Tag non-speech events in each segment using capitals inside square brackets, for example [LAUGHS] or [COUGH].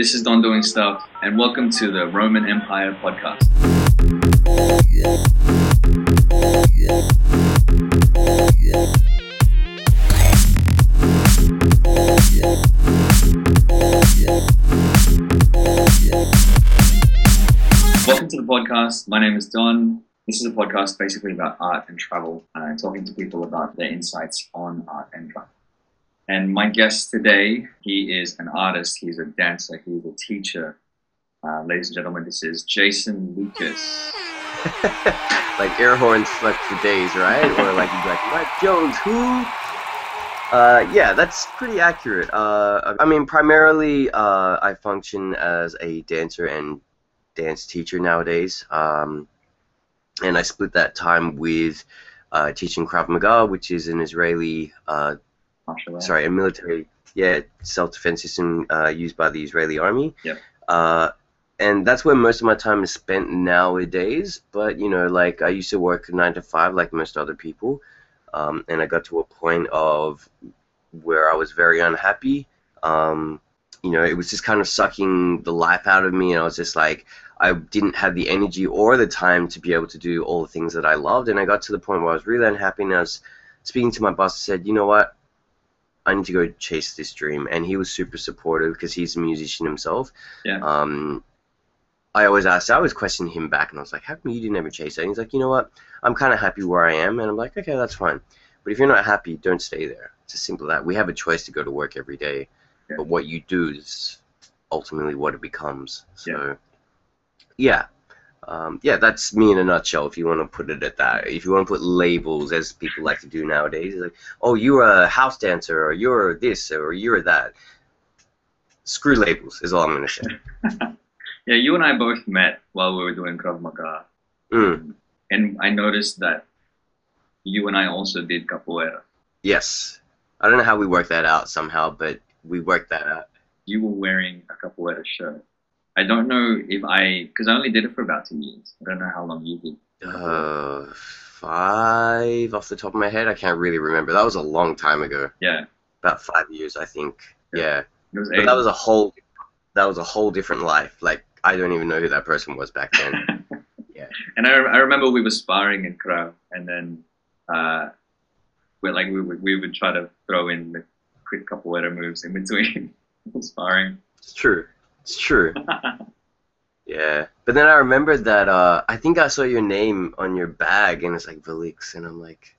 This is Don Doing Stuff, and welcome to the Roman Empire podcast. Welcome to the podcast. My name is Don. This is a podcast basically about art and travel, uh, talking to people about their insights on art and travel. And my guest today, he is an artist, he's a dancer, he's a teacher. Uh, ladies and gentlemen, this is Jason Lucas. [LAUGHS] like air horns slept for days, right? Or like you'd like, what, Jones, who? Uh, yeah, that's pretty accurate. Uh, I mean, primarily, uh, I function as a dancer and dance teacher nowadays. Um, and I split that time with uh, teaching Krav Maga, which is an Israeli, Mashallah. sorry, a military, yeah, self-defense system uh, used by the Israeli army. Yep. Uh, and that's where most of my time is spent nowadays. But you know, like I used to work nine to five, like most other people, um, and I got to a point of where I was very unhappy. Um, you know, it was just kind of sucking the life out of me, and I was just like, I didn't have the energy or the time to be able to do all the things that I loved, and I got to the point where I was really unhappy, and I was speaking to my boss and said, you know what, I need to go chase this dream, and he was super supportive because he's a musician himself. Yeah. Um, I always asked, I always questioned him back, and I was like, how come you didn't ever chase that? And he's like, you know what, I'm kind of happy where I am, and I'm like, okay, that's fine. But if you're not happy, don't stay there. It's as simple as that. We have a choice to go to work every day, Yeah. but what you do is ultimately what it becomes. So, yeah. Um, yeah, that's me in a nutshell. If you want to put it at that, if you want to put labels, as people like to do nowadays, like, oh, you're a house dancer, or you're this, or you're that. Screw labels is all I'm going to say. [LAUGHS] Yeah, you and I both met while we were doing Krav Maga. Mm, And I noticed that you and I also did capoeira. yes, I don't know how we worked that out somehow, but we worked that out. You were wearing a capoeira shirt. I don't know if I, because I only did it for about two years. I don't know how long you did. Uh, five off the top of my head, I can't really remember. That was a long time ago. Yeah, about five years, I think. Yeah. Yeah, was but that was a whole that was a whole different life. Like I don't even know who that person was back then. [LAUGHS] Yeah. And I, I remember we were sparring in Krav, and then uh, we like we would, we would try to throw in the quick couple capoeira moves in between [LAUGHS] sparring. it's true. It's true. [LAUGHS] Yeah. But then I remembered that uh, I think I saw your name on your bag, and it's like Velix, and I'm like,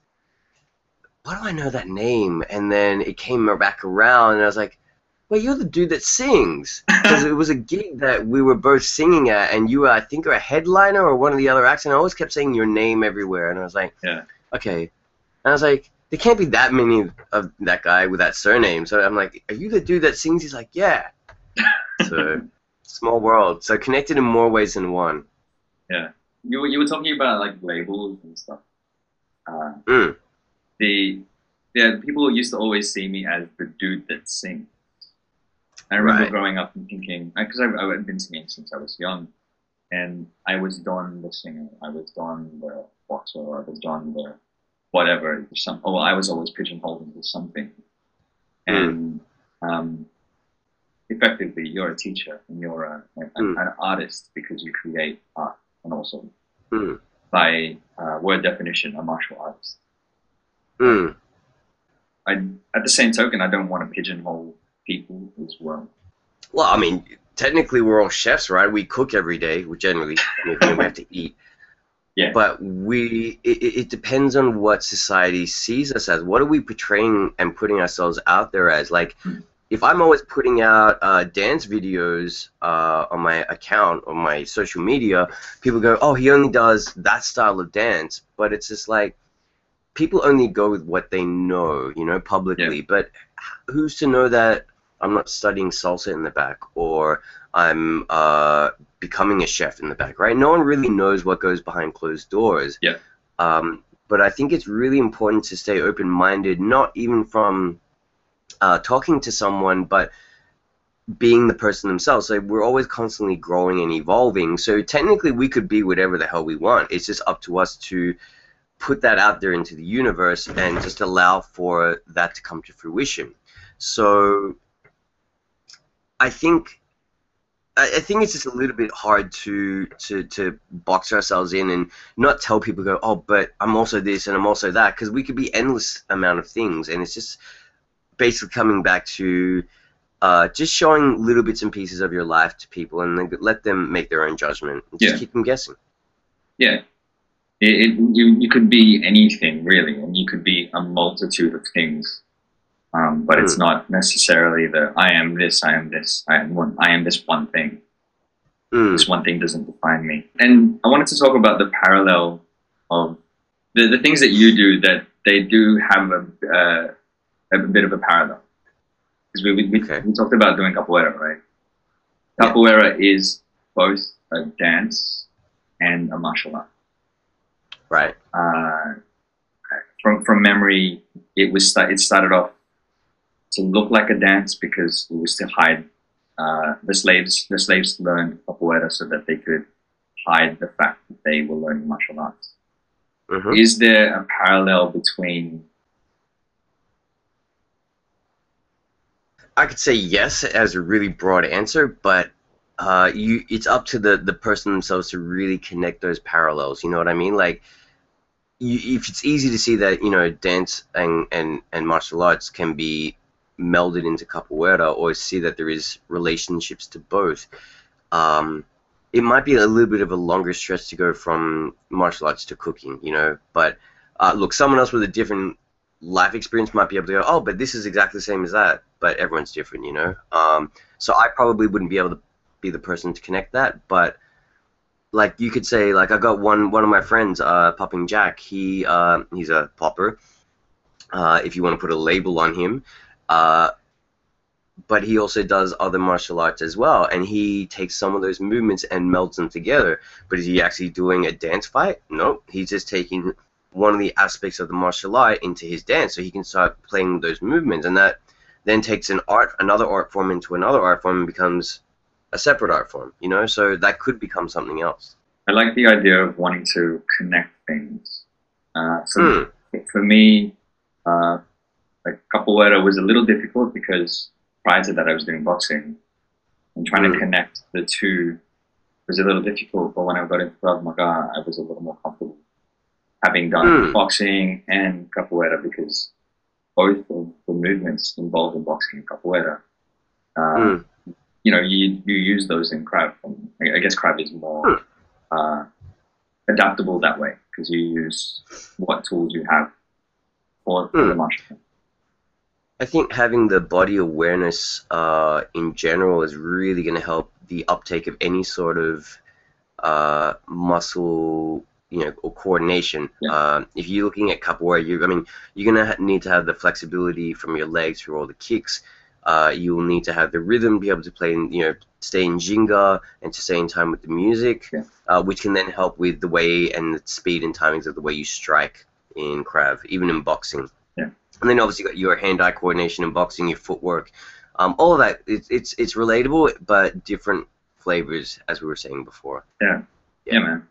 why do I know that name? And then it came back around, and I was like. Well, you're the dude that sings [LAUGHS] because it was a gig that we were both singing at, and you were, I think, are a headliner or one of the other acts, and I always kept saying your name everywhere, and I was like, Yeah. okay. And I was like, there can't be that many of that guy with that surname. So I'm like, are you the dude that sings? He's like, yeah. [LAUGHS] So small world. So connected in more ways than one. Yeah, you were, you were talking about like labels and stuff. Uh, Mm. the yeah, people used to always see me as the dude that sings. I remember Right. growing up and thinking because I, had been singing since I was young, and I was Don the singer, I was Don the boxer, I was Don the whatever. Some oh, I was always pigeonholed into something, and um, effectively, you're a teacher and you're a, an, Mm. an artist because you create art, and also Mm. by uh, word definition, a martial artist. Mm. I, at the same token, I don't want to pigeonhole people as well. Well, I mean, technically we're all chefs, right? We cook every day. We generally you know, we have to eat. [LAUGHS] Yeah. But we, it, it it depends on what society sees us as. What are we portraying and putting ourselves out there as? Like, Mm. If I'm always putting out uh, dance videos uh, on my account on my social media, people go, "Oh, he only does that style of dance." But it's just like people only go with what they know, you know, publicly. But who's to know that I'm not studying salsa in the back or I'm uh, becoming a chef in the back, right? No one really knows what goes behind closed doors. Yeah. Um, but I think it's really important to stay open minded, not even from uh, talking to someone, but being the person themselves. So we're always constantly growing and evolving. So technically, we could be whatever the hell we want. It's just up to us to put that out there into the universe and just allow for that to come to fruition. So I think I, think it's just a little bit hard to to to box ourselves in and not tell people go, oh, but I'm also this and I'm also that because we could be endless amount of things, and it's just basically coming back to uh, just showing little bits and pieces of your life to people and then let them make their own judgment. And just Yeah. keep them guessing. Yeah. It, it, you, you could be anything, really, and you could be a multitude of things. Um, but it's Hmm. not necessarily the I am this, I am this, I am one, I am this one thing. Mm. This one thing doesn't define me. And I wanted to talk about the parallel of the, the things that you do that they do have a, uh, a bit of a parallel. Because we, we, we, Okay. we talked about doing capoeira, right? Capoeira is both a dance and a martial art. Right. uh, from from memory, it was it started off to look like a dance because it was to hide uh, the slaves. The slaves learned capoeira so that they could hide the fact that they were learning martial arts. hmm Is there a parallel between? I could say yes as a really broad answer, but uh, you it's up to the the person themselves to really connect those parallels. You know what I mean? Like, you, if it's easy to see that you know dance and and and martial arts can be melded into capoeira, or see that there is relationships to both. Um, it might be a little bit of a longer stretch to go from martial arts to cooking, you know. But uh, look, someone else with a different life experience might be able to go, oh, but this is exactly the same as that. But everyone's different, you know. Um, so I probably wouldn't be able to be the person to connect that. But like you could say, like I got one one of my friends, uh, Popping Jack. He uh, he's a popper. Uh, if you want to put a label on him. Uh, but he also does other martial arts as well, and he takes some of those movements and melds them together. But is he actually doing a dance fight? No, he's just taking one of the aspects of the martial art into his dance, so he can start playing those movements, and that then takes an art, another art form into another art form, and becomes a separate art form. You know, so that could become something else. I like the idea of wanting to connect things. Uh, for, Hmm. for me, uh, like capoeira was a little difficult because prior to that I was doing boxing and trying to Mm. connect the two was a little difficult. But when I got into Krav Maga, I was a little more comfortable having done Mm. boxing and capoeira because both of the movements involved in boxing and capoeira. Uh, Hmm. You know, you you use those in Krav. I guess Krav is more Hmm. uh, adaptable that way because you use what tools you have for, for the Hmm. martial art. I think having the body awareness uh, in general is really going to help the uptake of any sort of uh, muscle, you know, or coordination. Yeah. Uh, if you're looking at capoeira, you, I mean, you're going to ha- need to have the flexibility from your legs through all the kicks. Uh, you will need to have the rhythm, be able to play, in, you know, stay in ginga and to stay in time with the music, Yeah. uh, which can then help with the way and the speed and timings of the way you strike in Krav, even in boxing. Yeah. And then obviously you got your hand-eye coordination in boxing, your footwork, um, all of that. It's it's it's relatable, but different flavors, as we were saying before. Yeah. Yeah, man.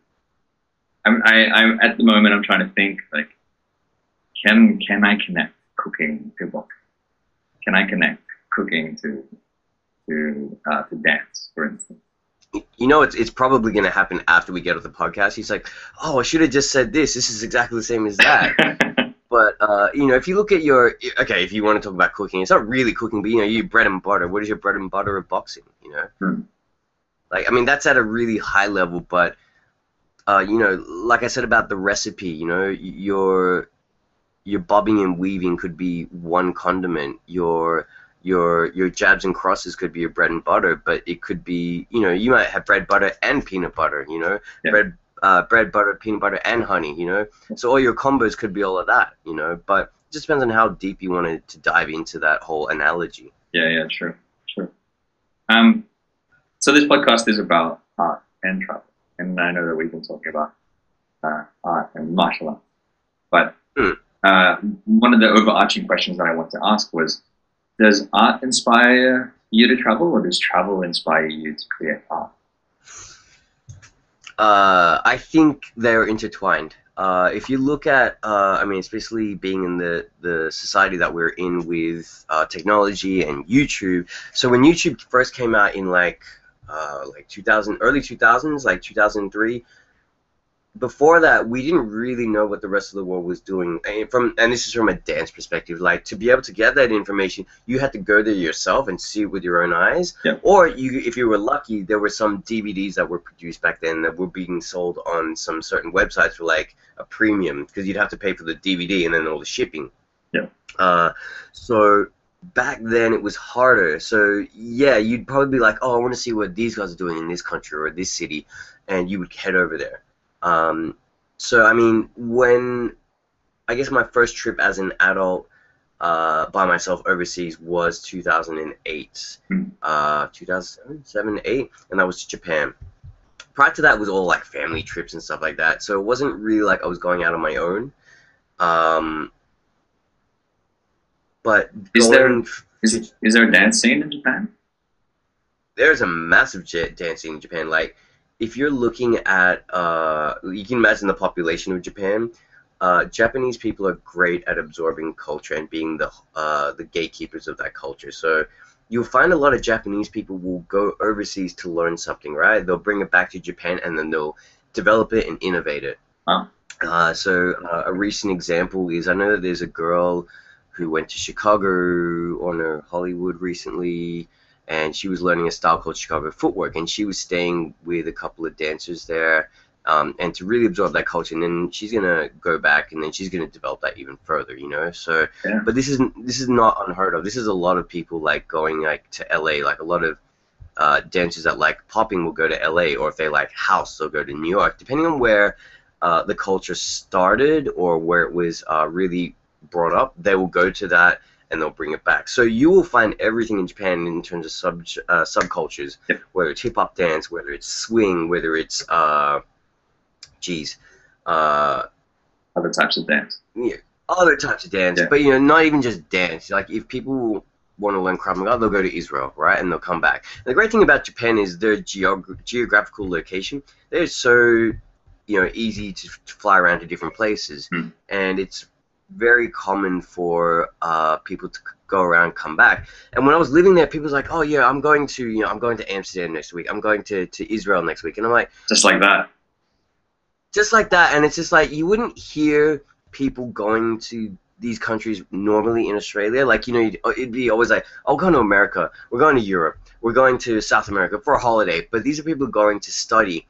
I'm I, I'm at the moment. I'm trying to think like, can can I connect cooking to boxing? Can I connect cooking to to uh, to dance, for instance? You know, it's it's probably going to happen after we get off the podcast. He's like, "Oh, I should have just said this. This is exactly the same as that." [LAUGHS] but uh, you know, if you look at your okay, if you want to talk about cooking, it's not really cooking, but you know, your bread and butter. What is your bread and butter of boxing? You know, Hmm. like I mean, that's at a really high level, but uh, you know, like I said about the recipe, you know, your your bobbing and weaving could be one condiment. Your your your jabs and crosses could be your bread and butter, but it could be you know you might have bread butter and peanut butter. You know, Yeah. bread uh, bread butter, peanut butter, and honey. You know, so all your combos could be all of that. You know, but it just depends on how deep you wanted to dive into that whole analogy. Yeah, yeah, true, true. Um, so this podcast is about art and travel, and I know that we've been talking about uh, art and martial art, but Hmm. uh, one of the overarching questions that I want to ask was: Does art inspire you to travel, or does travel inspire you to create art? Uh, I think they're intertwined. Uh, if you look at, uh, I mean, especially being in the, the society that we're in with uh, technology and YouTube. So when YouTube first came out in like, uh, like 2000, early 2000s, like 2003. Before that, we didn't really know what the rest of the world was doing. And from and this is from a dance perspective. Like to be able to get that information, you had to go there yourself and see it with your own eyes. Yeah. Or you, if you were lucky, there were some DVDs that were produced back then that were being sold on some certain websites for like a premium because you'd have to pay for the DVD and then all the shipping. Yeah. Uh, so back then it was harder. So yeah, you'd probably be like, oh, I want to see what these guys are doing in this country or this city, and you would head over there. Um, so I mean, when I guess my first trip as an adult uh, by myself overseas was 2008, Hmm. uh, 2007, 8, and that was to Japan. Prior to that was all like family trips and stuff like that. So it wasn't really like I was going out on my own. Um, but Is there- Is is there a dance scene in Japan? there's a massive jet dancing in Japan. Like, if you're looking at, uh, you can imagine the population of Japan. Uh, Japanese people are great at absorbing culture and being the uh, the gatekeepers of that culture. So you'll find a lot of Japanese people will go overseas to learn something, right? They'll bring it back to Japan and then they'll develop it and innovate it. Wow. Uh, so uh, a recent example is I know that there's a girl who went to Chicago on no Hollywood recently and she was learning a style called Chicago footwork, and she was staying with a couple of dancers there, um, and to really absorb that culture. And then she's gonna go back, and then she's gonna develop that even further, you know. So, Yeah. but this isn't this is not unheard of. This is a lot of people like going like to LA, like a lot of uh, dancers that like popping will go to LA, or if they like house, they'll go to New York, depending on where uh, the culture started or where it was uh, really brought up. They will go to that and they'll bring it back. So you will find everything in Japan in terms of sub uh, subcultures, Yep. whether it's hip hop dance, whether it's swing, whether it's uh, geez, uh, Other types of dance. Yeah, other types of dance. Yeah. But you know, not even just dance. Like if people want to learn Krav Maga, they'll go to Israel, right, and they'll come back. And the great thing about Japan is their geog- geographical location. They're so you know easy to, to fly around to different places, Hmm. and it's very common for uh, people to go around, come back. And when I was living there, people was like, "Oh yeah, I'm going to you know I'm going to Amsterdam next week. I'm going to to Israel next week," and I'm like Just like that. just like that and it's just like you wouldn't hear people going to these countries normally in australia like you know it'd be always like "I'll go to america we're going to europe we're going to south america for a holiday but these are people going to study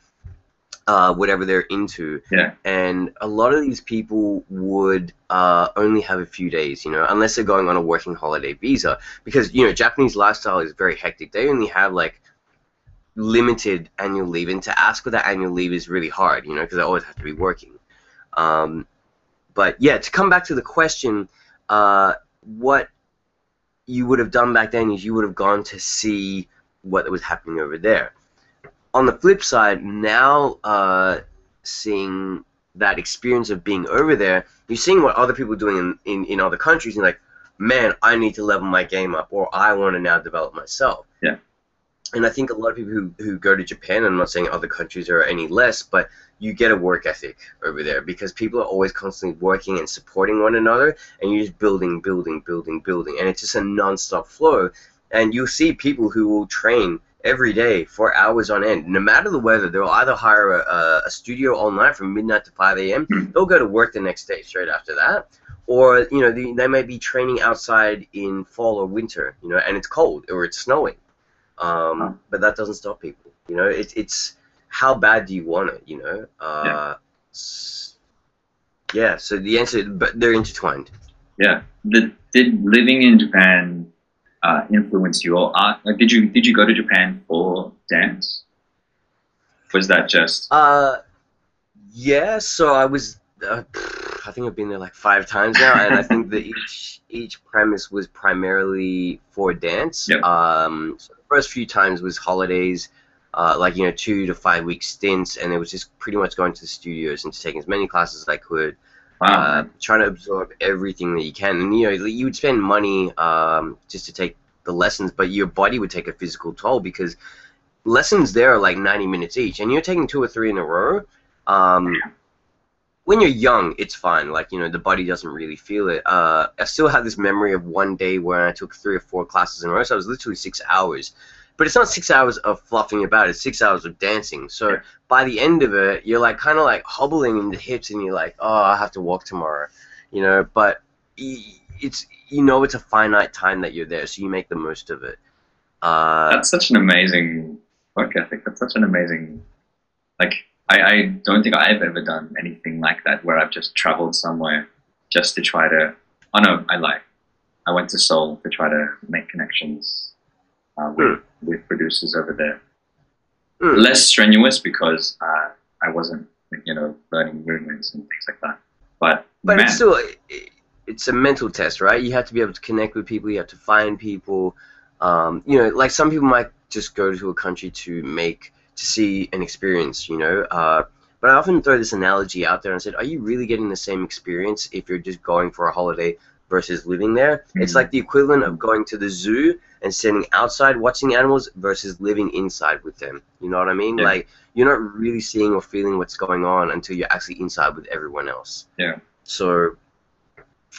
uh, whatever they're into Yeah. and a lot of these people would uh, only have a few days you know unless they're going on a working holiday visa because you know japanese lifestyle is very hectic they only have like limited annual leave, and to ask for that annual leave is really hard, you know, because they always have to be working. Um, but yeah, to come back to the question, uh, what you would have done back then is you would have gone to see what was happening over there. On the flip side, now uh, seeing that experience of being over there, you're seeing what other people are doing in, in, in other countries, and like, man, I need to level my game up, or I want to now develop myself Yeah. and I think a lot of people who, who go to Japan, I'm not saying other countries are any less, but you get a work ethic over there because people are always constantly working and supporting one another, and you're just building, building, building, building, and it's just a non-stop flow. And you'll see people who will train every day for hours on end, no matter the weather. They'll either hire a, a studio all night from midnight to 5 a.m. Hmm. They'll go to work the next day straight after that, or you know they, they may be training outside in fall or winter, you know, and it's cold or it's snowing. Um, Huh. but that doesn't stop people. You know, it's it's how bad do you want it? You know. Uh, s- yeah. So the answer, but they're intertwined. Yeah. Did living in Japan uh, influence your art? Like, did you did you go to Japan for dance? Was that just Uh, yeah. So I was. Uh, I think I've been there like five times now, and I think that each each premise was primarily for dance. Yep. Um, so the first few times was holidays, uh, like you know two to five week stints, and it was just pretty much going to the studios and taking as many classes as I could. Uh, trying to absorb everything that you can. And you know, you would spend money um, just to take the lessons, but your body would take a physical toll because lessons there are like 90 minutes each, and you're taking two or three in a row. Um, when you're young, it's fine. Like you know, the body doesn't really feel it. Uh, I still have this memory of one day where I took three or four classes in a row. So it was literally six hours. But it's not six hours of fluffing about. It's six hours of dancing. So Yeah. by the end of it, you're like kind of like hobbling in the hips, and you're like, oh, I have to walk tomorrow, you know. But it's you know it's a finite time that you're there, so you make the most of it. Uh, That's such an amazing work ethic. That's such an amazing, like, I, I don't think I've ever done anything like that where I've just traveled somewhere just to try to. Oh no, I lie. I went to Seoul to try to make connections uh, with with producers over there. Hmm. Less strenuous because uh, I wasn't, you know, learning movements and things like that. But, But man, it's still it's a mental test, right? You have to be able to connect with people. You have to find people. Um, you know, like some people might just go to a country to make to see an experience. You know, uh, but I often throw this analogy out there and said, are you really getting the same experience if you're just going for a holiday versus living there? It's Mhm. like the equivalent of going to the zoo and standing outside watching animals versus living inside with them. You know what I mean? Yeah. Like you're not really seeing or feeling what's going on until you're actually inside with everyone else. Yeah. So,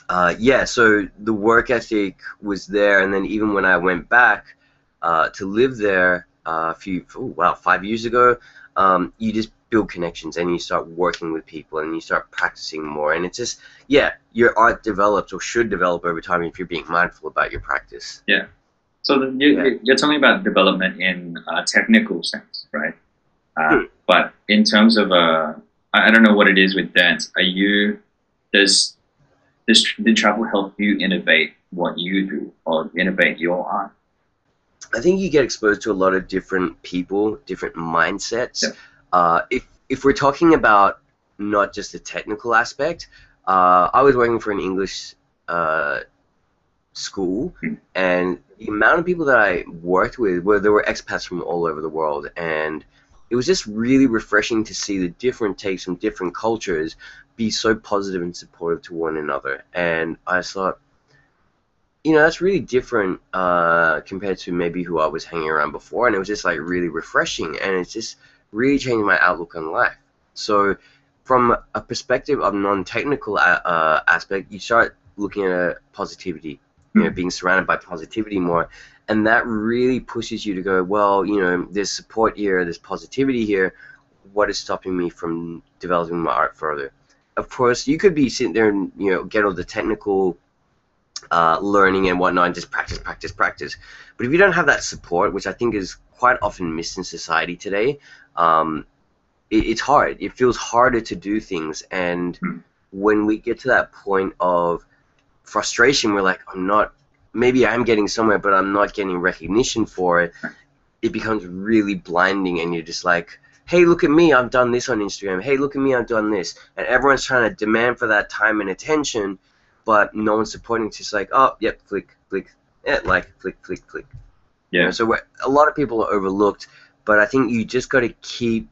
uh, yeah, so the work ethic was there, and then even when I went back uh, to live there uh, a few, oh, wow, five years ago, um, you just build connections and you start working with people and you start practicing more, and it's just, yeah, your art develops or should develop over time if you're being mindful about your practice. Yeah so the, you, Yeah. you're talking about development in a technical sense, right? Uh, Hmm. But in terms of, uh, I I don't know what it is with dance. Are you does does did travel help you innovate what you do or innovate your art? I think you get exposed to a lot of different people, different mindsets. Yeah. Uh, if if we're talking about not just the technical aspect, uh, I was working for an English uh, school, Hmm. and the amount of people that I worked with, where there were expats from all over the world, and it was just really refreshing to see the different takes from different cultures be so positive and supportive to one another. And I thought, you know, that's really different uh, compared to maybe who I was hanging around before, and it was just like really refreshing, and it's just really changed my outlook on life. So, from a perspective of non-technical uh, uh, aspect, you start looking at positivity, you know, being surrounded by positivity more, and that really pushes you to go, well, you know, there's support here, there's positivity here. What is stopping me from developing my art further? Of course, you could be sitting there and you know get all the technical uh, learning and whatnot, and just practice, practice, practice. But if you don't have that support, which I think is quite often missed in society today, um, it, it's hard. It feels harder to do things, and Hmm. when we get to that point of frustration, we're like, I'm not. Maybe I'm getting somewhere, but I'm not getting recognition for it. It becomes really blinding, and you're just like, hey, look at me, I've done this on Instagram. Hey, look at me, I've done this. And everyone's trying to demand for that time and attention, but no one's supporting. It's just like, oh, yep, click, click, yeah, like, click, click, click. You Yeah. know, so a lot of people are overlooked, but I think you just got to keep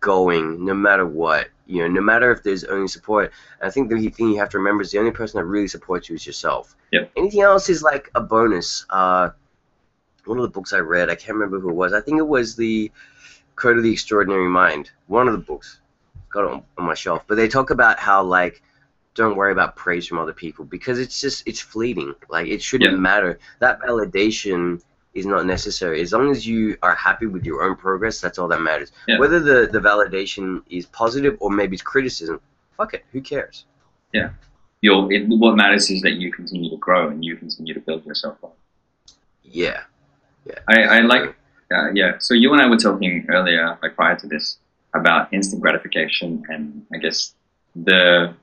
going no matter what. You know, no matter if there's only support. And I think the thing you have to remember is the only person that really supports you is yourself. Yep. Anything else is like a bonus. Uh, one of the books I read, I can't remember who it was. I think it was the Code of the Extraordinary Mind. One of the books. Got it on, on my shelf. But they talk about how like don't worry about praise from other people because it's just it's fleeting. Like it shouldn't Yeah. matter. That validation is not necessary. As long as you are happy with your own progress, that's all that matters. Yeah. Whether the, the validation is positive or maybe it's criticism, fuck it. Who cares? Your it, what matters is that you continue to grow and you continue to build yourself up. Yeah. I, I like, uh, yeah. So you and I were talking earlier, like prior to this, about instant gratification and I guess the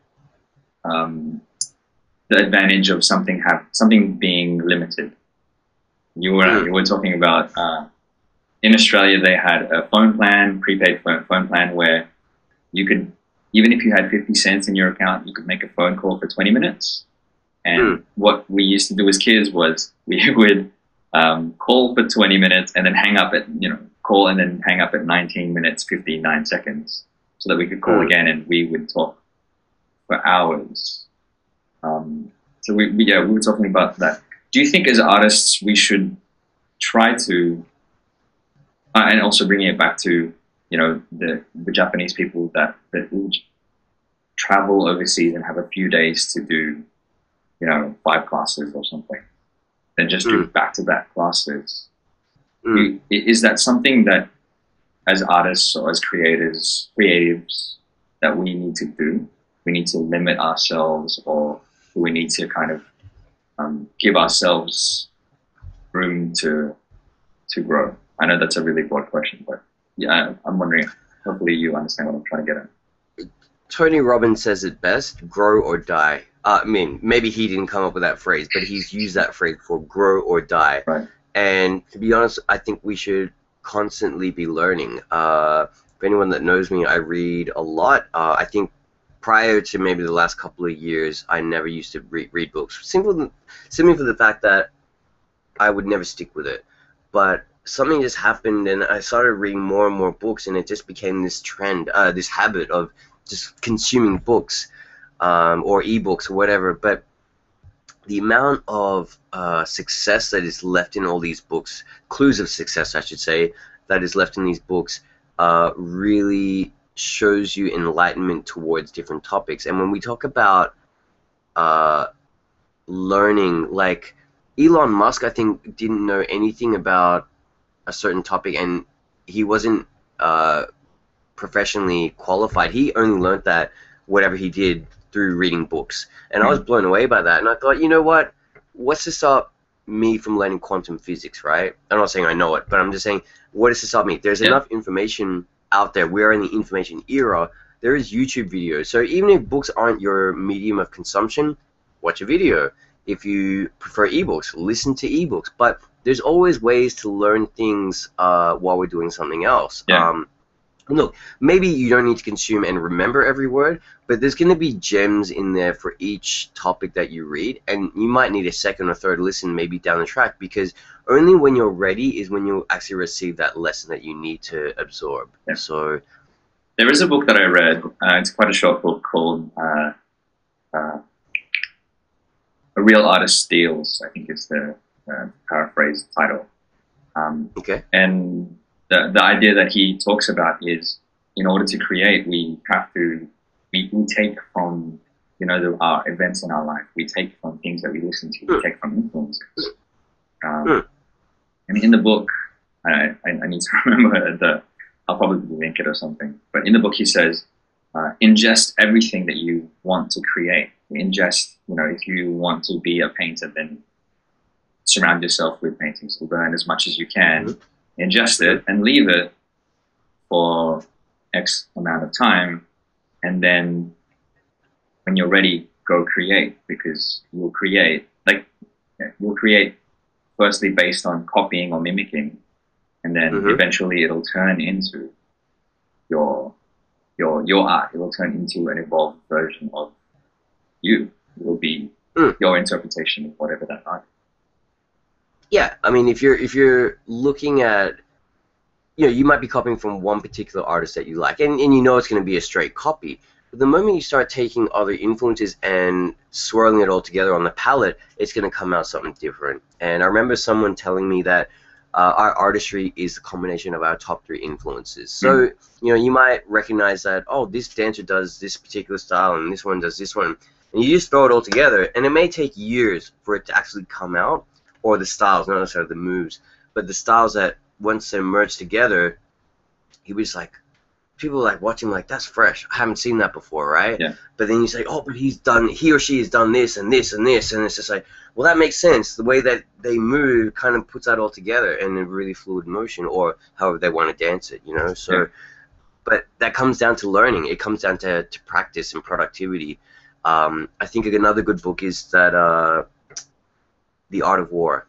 um, the advantage of something have something being limited. You were Mm. you were talking about uh, in Australia they had a phone plan, prepaid phone phone plan where you could even if you had fifty cents in your account, you could make a phone call for twenty minutes. And what we used to do as kids was we [LAUGHS] would um, call for 20 minutes and then hang up at, you know, call and then hang up at 19 minutes, 59 seconds so that we could call Mm. again and we would talk for hours. Um, so we, we, yeah, we were talking about that. Do you think as artists we should try to, uh, and also bringing it back to, you know, the, the Japanese people that, that travel overseas and have a few days to do, you know, five classes or something, then just do back to back classes. Mm. Is that something that, as artists or as creators, creatives, that we need to do? We need to limit ourselves, or we need to kind of um, give ourselves room to to grow? I know that's a really broad question, but yeah, I- I'm wondering. Hopefully, you understand what I'm trying to get at. Tony Robbins says it best: "Grow or die." Uh, I mean, maybe he didn't come up with that phrase, but he's used that phrase for "grow or die." Right. And to be honest, I think we should constantly be learning. Uh, for anyone that knows me, I read a lot. Uh, I think prior to maybe the last couple of years, I never used to read, read books, simply simply for the fact that I would never stick with it. But something just happened, and I started reading more and more books, and it just became this trend, uh, this habit of just consuming books um, or ebooks or whatever. But the amount of uh, success that is left in all these books, clues of success, I should say, that is left in these books, uh, really shows you enlightenment towards different topics. And when we talk about uh, learning, like Elon Musk, I think didn't know anything about a certain topic, and he wasn't uh, professionally qualified. He only learned that whatever he did through reading books, and I was blown away by that. And I thought, you know what? What's to stop me from learning quantum physics? Right? I'm not saying I know it, but I'm just saying, what does to stop me? There's Yeah. enough information out there. We're in the information era. There is YouTube videos. So even if books aren't your medium of consumption, watch a video. If you prefer ebooks, listen to ebooks. But there's always ways to learn things uh, while we're doing something else. Yeah. Um, look, maybe you don't need to consume and remember every word, but there's going to be gems in there for each topic that you read, and you might need a second or third listen maybe down the track because only when you're ready is when you'll actually receive that lesson that you need to absorb. Yeah. So, There is a book that I read. Uh, it's quite a short book called uh, uh, "A Real Artist Steals." I think is the uh, paraphrase title. Um, okay. and the the idea that he talks about is, in order to create, we have to we, we take from you know the, our events in our life. We take from things that we listen to. We Hmm. take from influences. Um, Hmm. And in the book, I, I, I need to [LAUGHS] remember the. I'll probably link it or something. But in the book, he says, uh, ingest everything that you want to create. Ingest, you know, if you want to be a painter, then surround yourself with paintings. Learn as much as you can. Ingest it and leave it for X amount of time, and then when you're ready, go create because you'll create like you'll create firstly based on copying or mimicking, and then Mhm. eventually it'll turn into your your your art. It will turn into an evolved version of you. It will be Mm. your interpretation of whatever that art. Yeah, I mean, if you're if you're looking at, you know, you might be copying from one particular artist that you like, and, and you know it's going to be a straight copy. But the moment you start taking other influences and swirling it all together on the palette, it's going to come out something different. And I remember someone telling me that uh, our artistry is the combination of our top three influences. So you know, you might recognize that oh, this dancer does this particular style, and this one does this one, and you just throw it all together, and it may take years for it to actually come out or the styles, not necessarily the moves, but the styles that once they merged together, he was like, people were like watching like that's fresh. I haven't seen that before, right? Yeah. But then you say, oh, but he's done, he or she has done this and this and this, and it's just like, well, that makes sense. The way that they move kind of puts that all together in a really fluid motion, or however they want to dance it, you know. So, Yeah. but that comes down to learning. It comes down to, to practice and productivity. Um, I think another good book is that. Uh, the Art of War.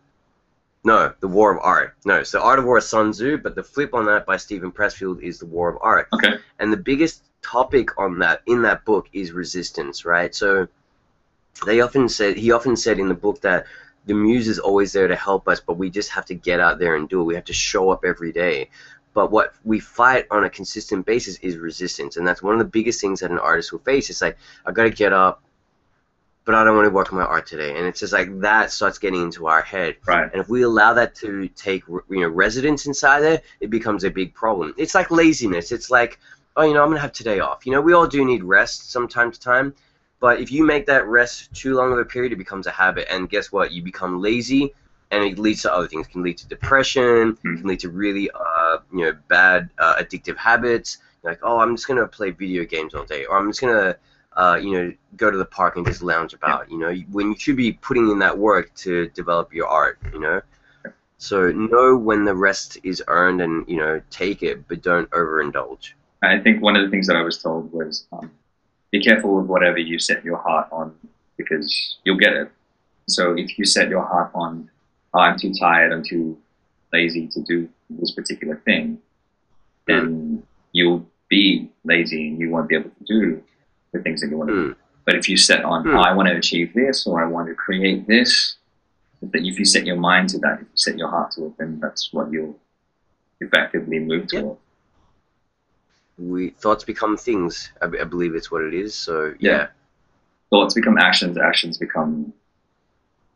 No, The War of Art. No, so Art of War is Sun Tzu, but the flip on that by Steven Pressfield is The War of Art. Okay. And the biggest topic on that in that book is resistance, right? So they often said he often said in the book that the muse is always there to help us, but we just have to get out there and do it. We have to show up every day. But what we fight on a consistent basis is resistance, and that's one of the biggest things that an artist will face. It's like I got to get up, but I don't want to work on my art today, and it's just like that starts getting into our head. Right. And if we allow that to take you know residence inside there, it becomes a big problem. It's like laziness. It's like, oh, you know, I'm gonna have today off. You know, we all do need rest from time to time, but if you make that rest too long of a period, it becomes a habit. And guess what? You become lazy, and it leads to other things. It can lead to depression. Mm. Can lead to really, uh, you know, bad uh, addictive habits. Like, oh, I'm just gonna play video games all day, or I'm just gonna, uh, you know, go to the park and just lounge about. You know, when you should be putting in that work to develop your art. You know. So know when the rest is earned, and you know, take it, but don't overindulge. I think one of the things that I was told was um, be careful with whatever you set your heart on because you'll get it. So if you set your heart on, oh, I'm too tired, I'm too lazy to do this particular thing, then you'll be lazy and you won't be able to do the things that you want to do. Mm. But if you set on, Mm. I want to achieve this or I want to create this, that if you set your mind to that, if you set your heart to it, then that's what you'll effectively move Yeah. toward. We thoughts become things. I, I believe it's what it is. So Yeah. yeah. thoughts become actions, actions become.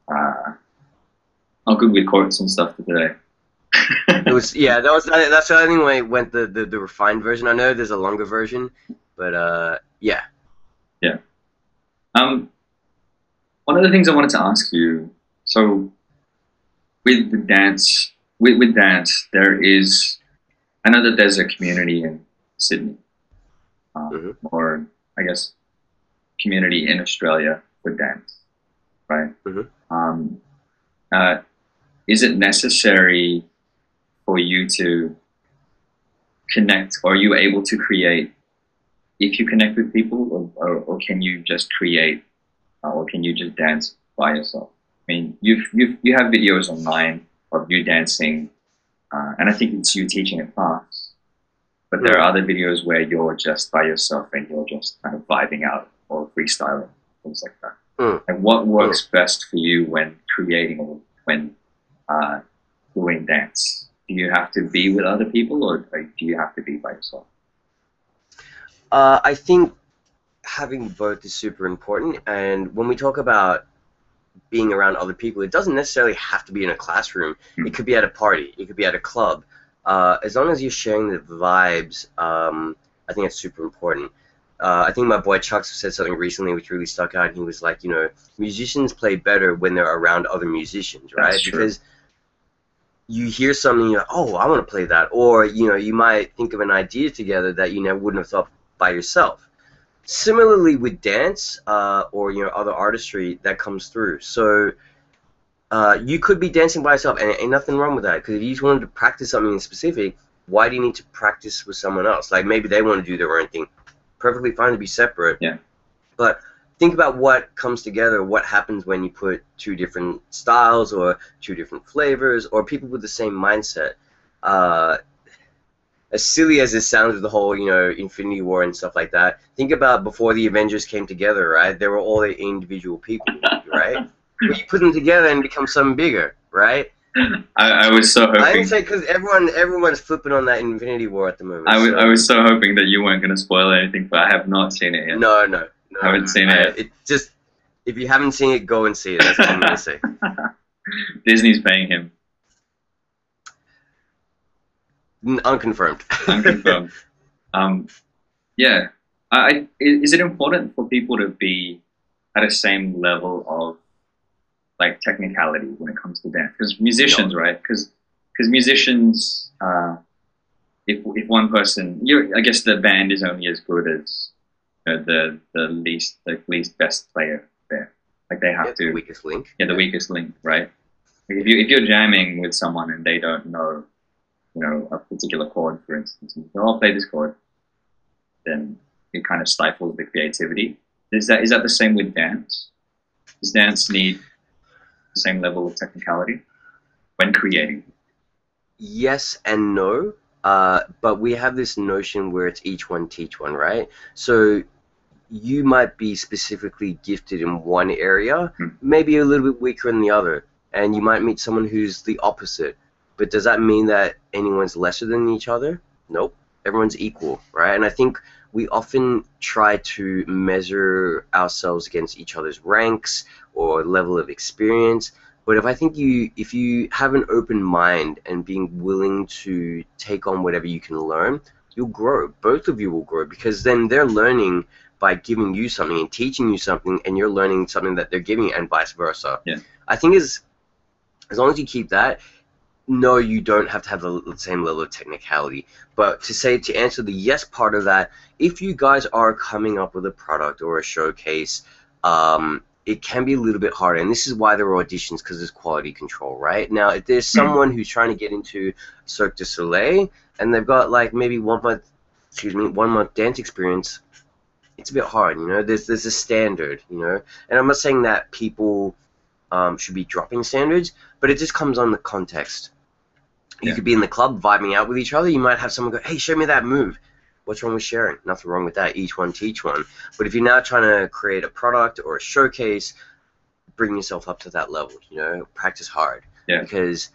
Uh, I'm good with quotes and stuff today. It was [LAUGHS] yeah. That was that's the only way I went the, the the refined version. I know there's a longer version, but uh yeah. Um, one of the things I wanted to ask you. So, with the dance, with, with dance, there is. I know that there's a community in Sydney, um, Mhm. or I guess, community in Australia for dance, right? Mhm. Um, uh, is it necessary for you to connect, or are you able to create if you connect with people, or, or, or can you just create, uh, or can you just dance by yourself? I mean, you've, you've, you have videos online of you dancing, uh, and I think it's you teaching a class. But there are other videos where you're just by yourself and you're just kind of vibing out or freestyling, things like that. Mm. And what works best for you when creating or when uh, doing dance? Do you have to be with other people or, or do you have to be by yourself? Uh, I think having both is super important. And when we talk about being around other people, it doesn't necessarily have to be in a classroom. Hmm. It could be at a party. It could be at a club. Uh, as long as you're sharing the vibes, um, I think it's super important. Uh, I think my boy Chucks said something recently which really stuck out. And he was like, you know, musicians play better when they're around other musicians, right? Because you hear something, you're like, oh, I want to play that. Or, you know, you might think of an idea together that you never wouldn't have thought by yourself. Similarly with dance uh, or you know other artistry that comes through. So uh, you could be dancing by yourself, and ain't nothing wrong with that. Because if you just wanted to practice something in specific, why do you need to practice with someone else? Like maybe they want to do their own thing. Perfectly fine to be separate. Yeah. But think about what comes together. What happens when you put two different styles or two different flavors or people with the same mindset. Uh, as silly as it sounds with the whole, you know, Infinity War and stuff like that, think about before the Avengers came together, right? They were all the individual people, right? But [LAUGHS] you put them together and become something bigger, right? [LAUGHS] I, I was so hoping I didn't say because everyone everyone's flipping on that Infinity War at the moment. I was, so- I was so hoping that you weren't going to spoil anything, but I have not seen it yet. No, no, no. I haven't seen I- it. It just if you haven't seen it, go and see it. That's what I'm gonna say. [LAUGHS] Disney's paying him. Unconfirmed. Unconfirmed. [LAUGHS] um, yeah. I, I- is it important for people to be at a same level of like technicality when it comes to dance? Because musicians, right? Because musicians, uh, if if one person, I guess the band is only as good as you know, the the least the least best player there. Like they have Yeah, to the weakest link. yeah, the weakest link, right? Like if you if you're jamming with someone and they don't know, you know, a particular chord, for instance, and you go, I'll play this chord, then it kind of stifles the creativity. Is that is that the same with dance? Does dance need the same level of technicality when creating? yes and no. Uh, but we have this notion where it's each one teach one, right? So you might be specifically gifted in one area, Hmm. maybe a little bit weaker in the other, and you might meet someone who's the opposite. But does that mean that anyone's lesser than each other? Nope. Everyone's equal, right? And I think we often try to measure ourselves against each other's ranks or level of experience. But if I think you, if you have an open mind and being willing to take on whatever you can learn, you'll grow. Both of you will grow because then they're learning by giving you something and teaching you something, and you're learning something that they're giving, you and vice versa. Yeah. I think is as long as you keep that, no, you don't have to have the same level of technicality. But to say to answer the yes part of that, if you guys are coming up with a product or a showcase, um, it can be a little bit harder, and this is why there are auditions because there's quality control, right? Now, if there's Hmm. someone who's trying to get into Cirque du Soleil and they've got like maybe one month, excuse me, one month dance experience, it's a bit hard, you know. There's there's a standard, you know, and I'm not saying that people um, should be dropping standards, but it just comes on the context. You Yeah. could be in the club vibing out with each other. You might have someone go, "Hey, show me that move." What's wrong with sharing? Nothing wrong with that. Each one teach one. But if you're now trying to create a product or a showcase, bring yourself up to that level. You know, practice hard. Yeah. Because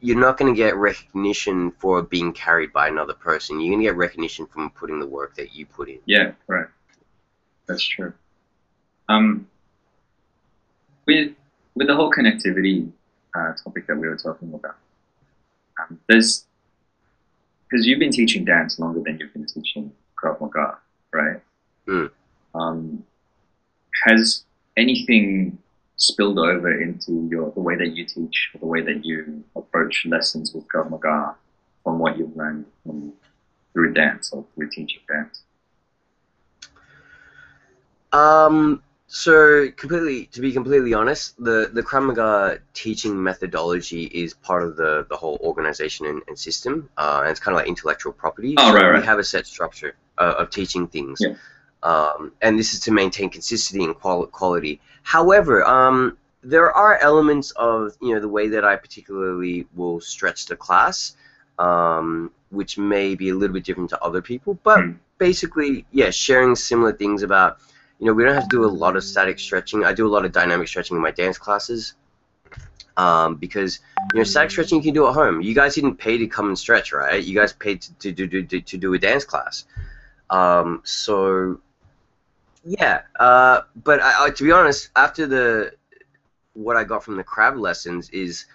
you're not going to get recognition for being carried by another person. You're going to get recognition from putting the work that you put in. Yeah, right. That's true. Um, with with the whole connectivity uh, topic that we were talking about, um, there's because you've been teaching dance longer than you've been teaching Krav Maga, right? Mm. Um, has anything spilled over into your the way that you teach, or the way that you approach lessons with Krav Maga, from what you've learned from, through dance or through teaching dance? Um, so completely, to be completely honest, the the Krav Maga teaching methodology is part of the the whole organization and, and system, uh, and it's kind of like intellectual property. Oh, so right, right. We have a set structure uh, of teaching things, Yeah. um, and this is to maintain consistency and qual- quality. However, um, there are elements of you know the way that I particularly will stretch the class, um, which may be a little bit different to other people, but Hmm. basically, yeah, sharing similar things about you know, we don't have to do a lot of static stretching. I do a lot of dynamic stretching in my dance classes. Um, because you know, static stretching you can do at home. You guys didn't pay to come and stretch, right? You guys paid to to do to, to do a dance class. Um, so yeah, uh, but I, I, to be honest, after the what I got from the Krav lessons is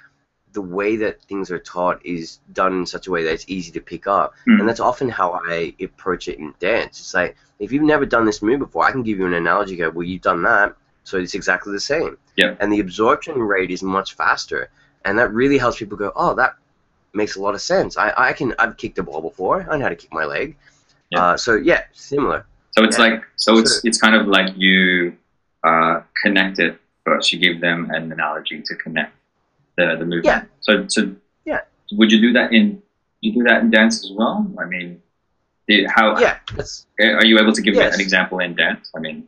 the way that things are taught is done in such a way that it's easy to pick up, Hmm. and that's often how I approach it in dance. It's like if you've never done this move before, I can give you an analogy. Go, well, you've done that, so it's exactly the same. Yeah. And the absorption rate is much faster, and that really helps people go, oh, that makes a lot of sense. I, I can I've kicked a ball before. I know how to kick my leg. Yeah. Uh, so yeah, similar. So it's Yeah. like so it's it's kind of like you uh, connect it first. You give them an analogy to connect the the movement. Yeah. So so Yeah. Would you do that in you do that in dance as well? I mean, did, how Yeah, are you able to give Yes. an example in dance? I mean,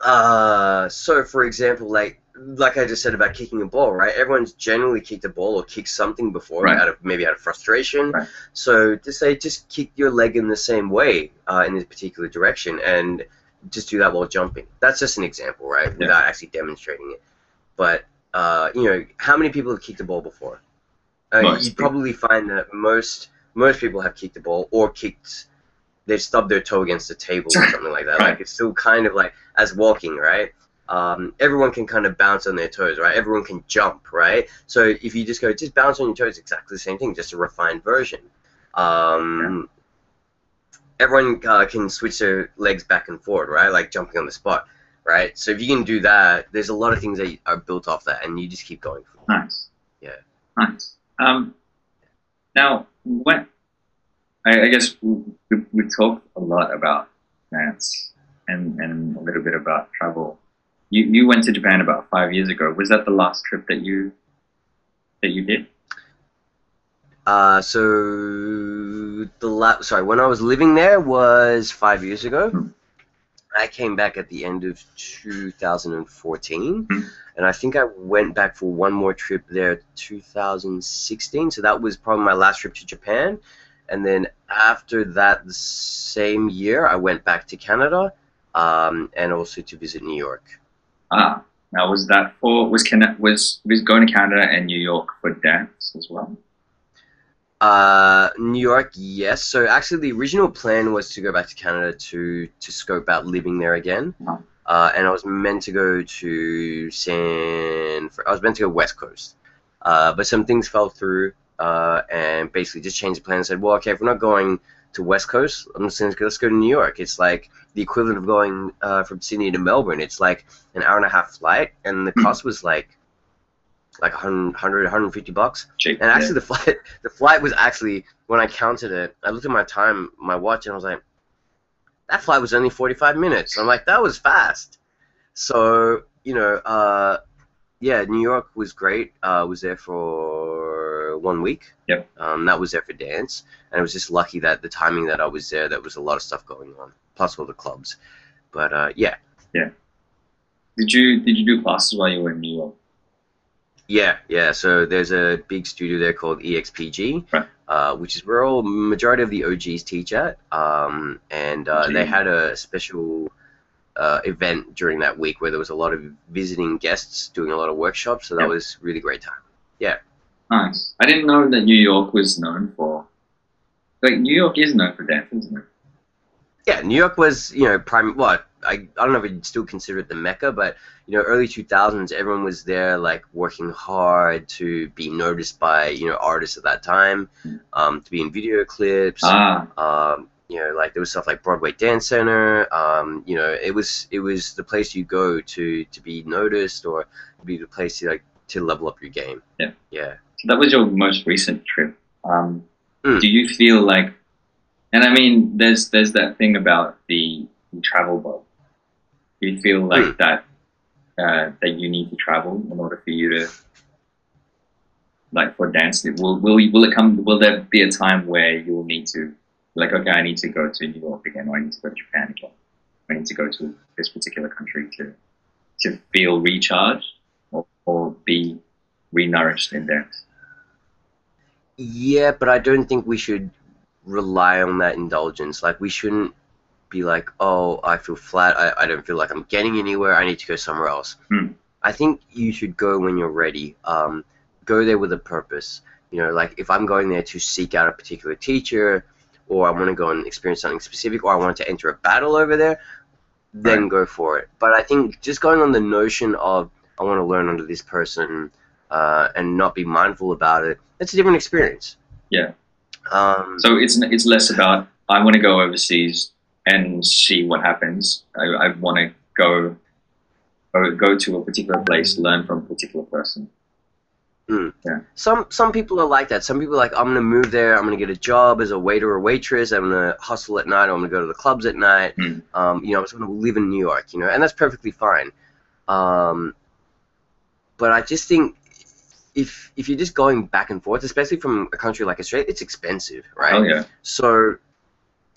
Uh, so for example, like like I just said about kicking a ball, right? Everyone's generally kicked a ball or kicked something before, Right. out of maybe out of frustration. Right. So to say, just kick your leg in the same way uh, in this particular direction, and just do that while jumping. That's just an example, right? Without actually demonstrating it. But uh, you know, how many people have kicked a ball before? Uh, you'd probably find that most most people have kicked a ball or kicked. They've stubbed their toe against a table or something like that. Right. Like it's still kind of like as walking, right? um, everyone can kind of bounce on their toes, right? Everyone can jump, right? So if you just go, just bounce on your toes, exactly the same thing, just a refined version. Um, Everyone uh, can switch their legs back and forward, right? Like jumping on the spot, right? So if you can do that, there's a lot of things that are built off that, and you just keep going. nice. Yeah. Nice. Um, now, what I, I guess we, we, talked a lot about dance and, and a little bit about travel. You, you went to Japan about five years ago. Was that the last trip that you that you did? Uh, so the la- sorry, when I was living there was five years ago. Hmm. I came back at the end of 2014, Hmm. and I think I went back for one more trip there 2016. So that was probably my last trip to Japan, and then after that, the same year, I went back to Canada, um, and also to visit New York. Ah, now was that for was Can was was going to Canada and New York for dance as well? Uh, New York, yes. So actually, the original plan was to go back to Canada to to scope out living there again. Oh. Uh, and I was meant to go to San. I was meant to go West Coast, uh, but some things fell through, uh, and basically just changed the plan and said, well, okay, if we're not going to West Coast, I'm just saying let's go to New York. It's like the equivalent of going uh, from Sydney to Melbourne. It's like an hour and a half flight, and the Hmm. cost was like like 100, 150 bucks. Cheap. And actually, the flight [LAUGHS] the flight was actually when I counted it, I looked at my time, my watch, and I was like, that flight was only 45 minutes. I'm like, that was fast. So you know, uh, yeah, New York was great. Uh, I was there for one week. Yep. Um, that was there for dance, and it was just lucky that the timing that I was there, there was a lot of stuff going on, plus all the clubs. But uh, yeah, Did you did you do classes while you were in New York? Yeah, yeah. So there's a big studio there called EXPG, Right. uh, which is where all majority of the OGs teach at. Um, and uh, they had a special uh, event during that week where there was a lot of visiting guests doing a lot of workshops. So that Yeah. was really great time. Yeah. Nice. I didn't know that New York was known for. Like New York is known for dance, isn't it? Yeah, New York was you know prime. What I I don't know if you'd still consider it the mecca, but you know early 2000s everyone was there like working hard to be noticed by you know artists at that time, um, to be in video clips. Ah, um, you know, like there was stuff like Broadway Dance Center. Um, you know, it was it was the place you go to to be noticed or to be the place to like to level up your game. Yeah. Yeah. so that was your most recent trip. Um, Mm. Do you feel like, and I mean, there's there's that thing about the, the travel bug. Do you feel like Mm. that uh, that you need to travel in order for you to like for dance? Will will will it come? Will there be a time where you will need to like okay, I need to go to New York again, or I need to go to Japan again, I need to go to this particular country to to feel recharged or, or be renourished in dance. Yeah, but I don't think we should rely on that indulgence. Like we shouldn't be like, oh, I feel flat. I, I don't feel like I'm getting anywhere. I need to go somewhere else. Hmm. I think you should go when you're ready. Um, go there with a purpose. You know, like if I'm going there to seek out a particular teacher, or I want to go and experience something specific, or I want to enter a battle over there, then Right. go for it. But I think just going on the notion of I want to learn under this person uh, and not be mindful about it, that's a different experience. Yeah. Um, So it's it's less about I want to go overseas and see what happens. I, I want to go or go to a particular place, learn from a particular person. Yeah. some some people are like that. Some people are like, I'm gonna move there. I'm gonna get a job as a waiter or waitress. I'm gonna hustle at night. I'm gonna go to the clubs at night. Hmm. Um, you know, I'm just gonna live in New York. You know, and that's perfectly fine. Um, but I just think if if you're just going back and forth, especially from a country like Australia, it's expensive, right? Oh yeah, So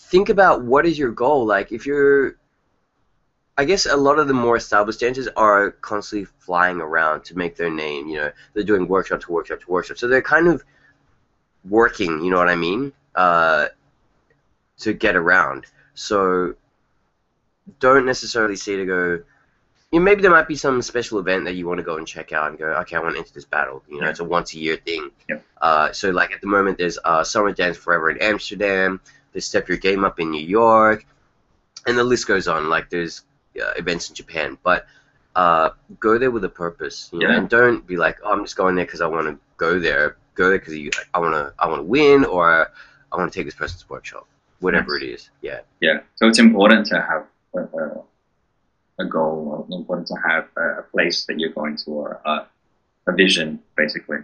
think about what is your goal. Like if you're I guess a lot of the more established dancers are constantly flying around to make their name, you know. They're doing workshop to workshop to workshop. So they're kind of working, you know what I mean? Uh, to get around. So don't necessarily see to go you know, maybe there might be some special event that you want to go and check out and go, okay, I want to enter this battle. You know, Yeah. it's a once a year thing. Yep. Uh, so like at the moment, there's uh, Summer Dance Forever in Amsterdam. There's Step Your Game Up in New York, and the list goes on. Like there's uh, events in Japan, but uh, go there with a purpose. You know, Yeah. and don't be like, oh, I'm just going there because I want to go there. Go there because like, I want to, I want to win, or I want to take this person's workshop. Whatever it is, yeah. yeah. So it's important to have a, a, a goal. Or important to have a, place that you're going to, or a, a vision, basically.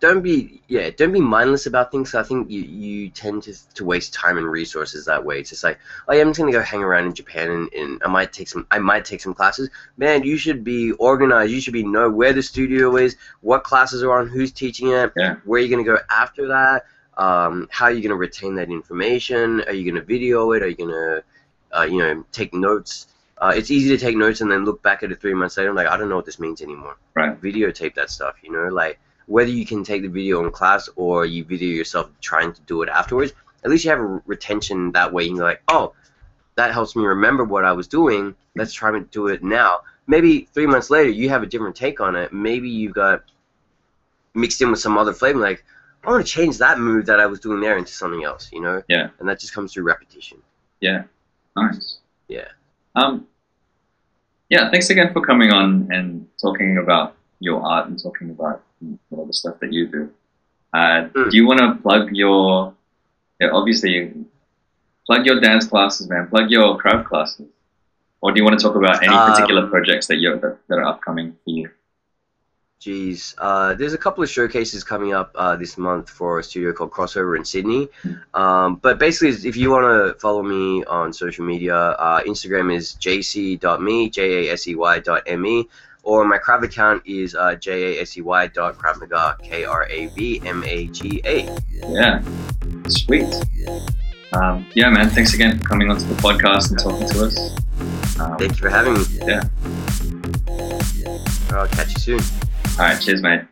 Don't be yeah don't be mindless about things. I think you, you tend to, to waste time and resources that way. It's just like oh yeah i'm just gonna go hang around in japan and, and i might take some i might take some classes. Man you should be organized. You should be know where the studio is what classes are on who's teaching it Yeah. where you're gonna go after that um, how are you gonna retain that information. Are you gonna video it? Are you gonna uh, you know take notes? Uh, it's easy to take notes and then look back at it three months later and like i don't know what this means anymore. Right. videotape that stuff you know like whether you can take the video in class or you video yourself trying to do it afterwards, at least you have a retention that way. You're like, oh, that helps me remember what I was doing. Let's try to do it now. Maybe three months later, you have a different take on it. Maybe you got mixed in with some other flavor. Like, I want to change that move that I was doing there into something else, you know? Yeah. And that just comes through repetition. Yeah. Nice. Yeah. Um. Yeah. Thanks again for coming on and talking about your art and talking about all the stuff that you do. Uh, Mm. Do you want to plug your? Yeah, obviously, you plug your dance classes, man. Plug your Krav classes. Or do you want to talk about any Um, particular projects that you that, that are upcoming for you? Geez, uh, there's a couple of showcases coming up uh, this month for a studio called Crossover in Sydney. Um, but basically, if you want to follow me on social media, uh, Instagram is jasey.me, j-a-s-e-y dot m-e, or my Krav account is uh, j-a-s-e-y dot kravmaga, k-r-a-v-m-a-g-a. Yeah, sweet. Um, yeah, man. Thanks again for coming onto the podcast and talking to us. Um, Thank you for having me. Yeah. I'll catch you soon. all right. Cheers, mate.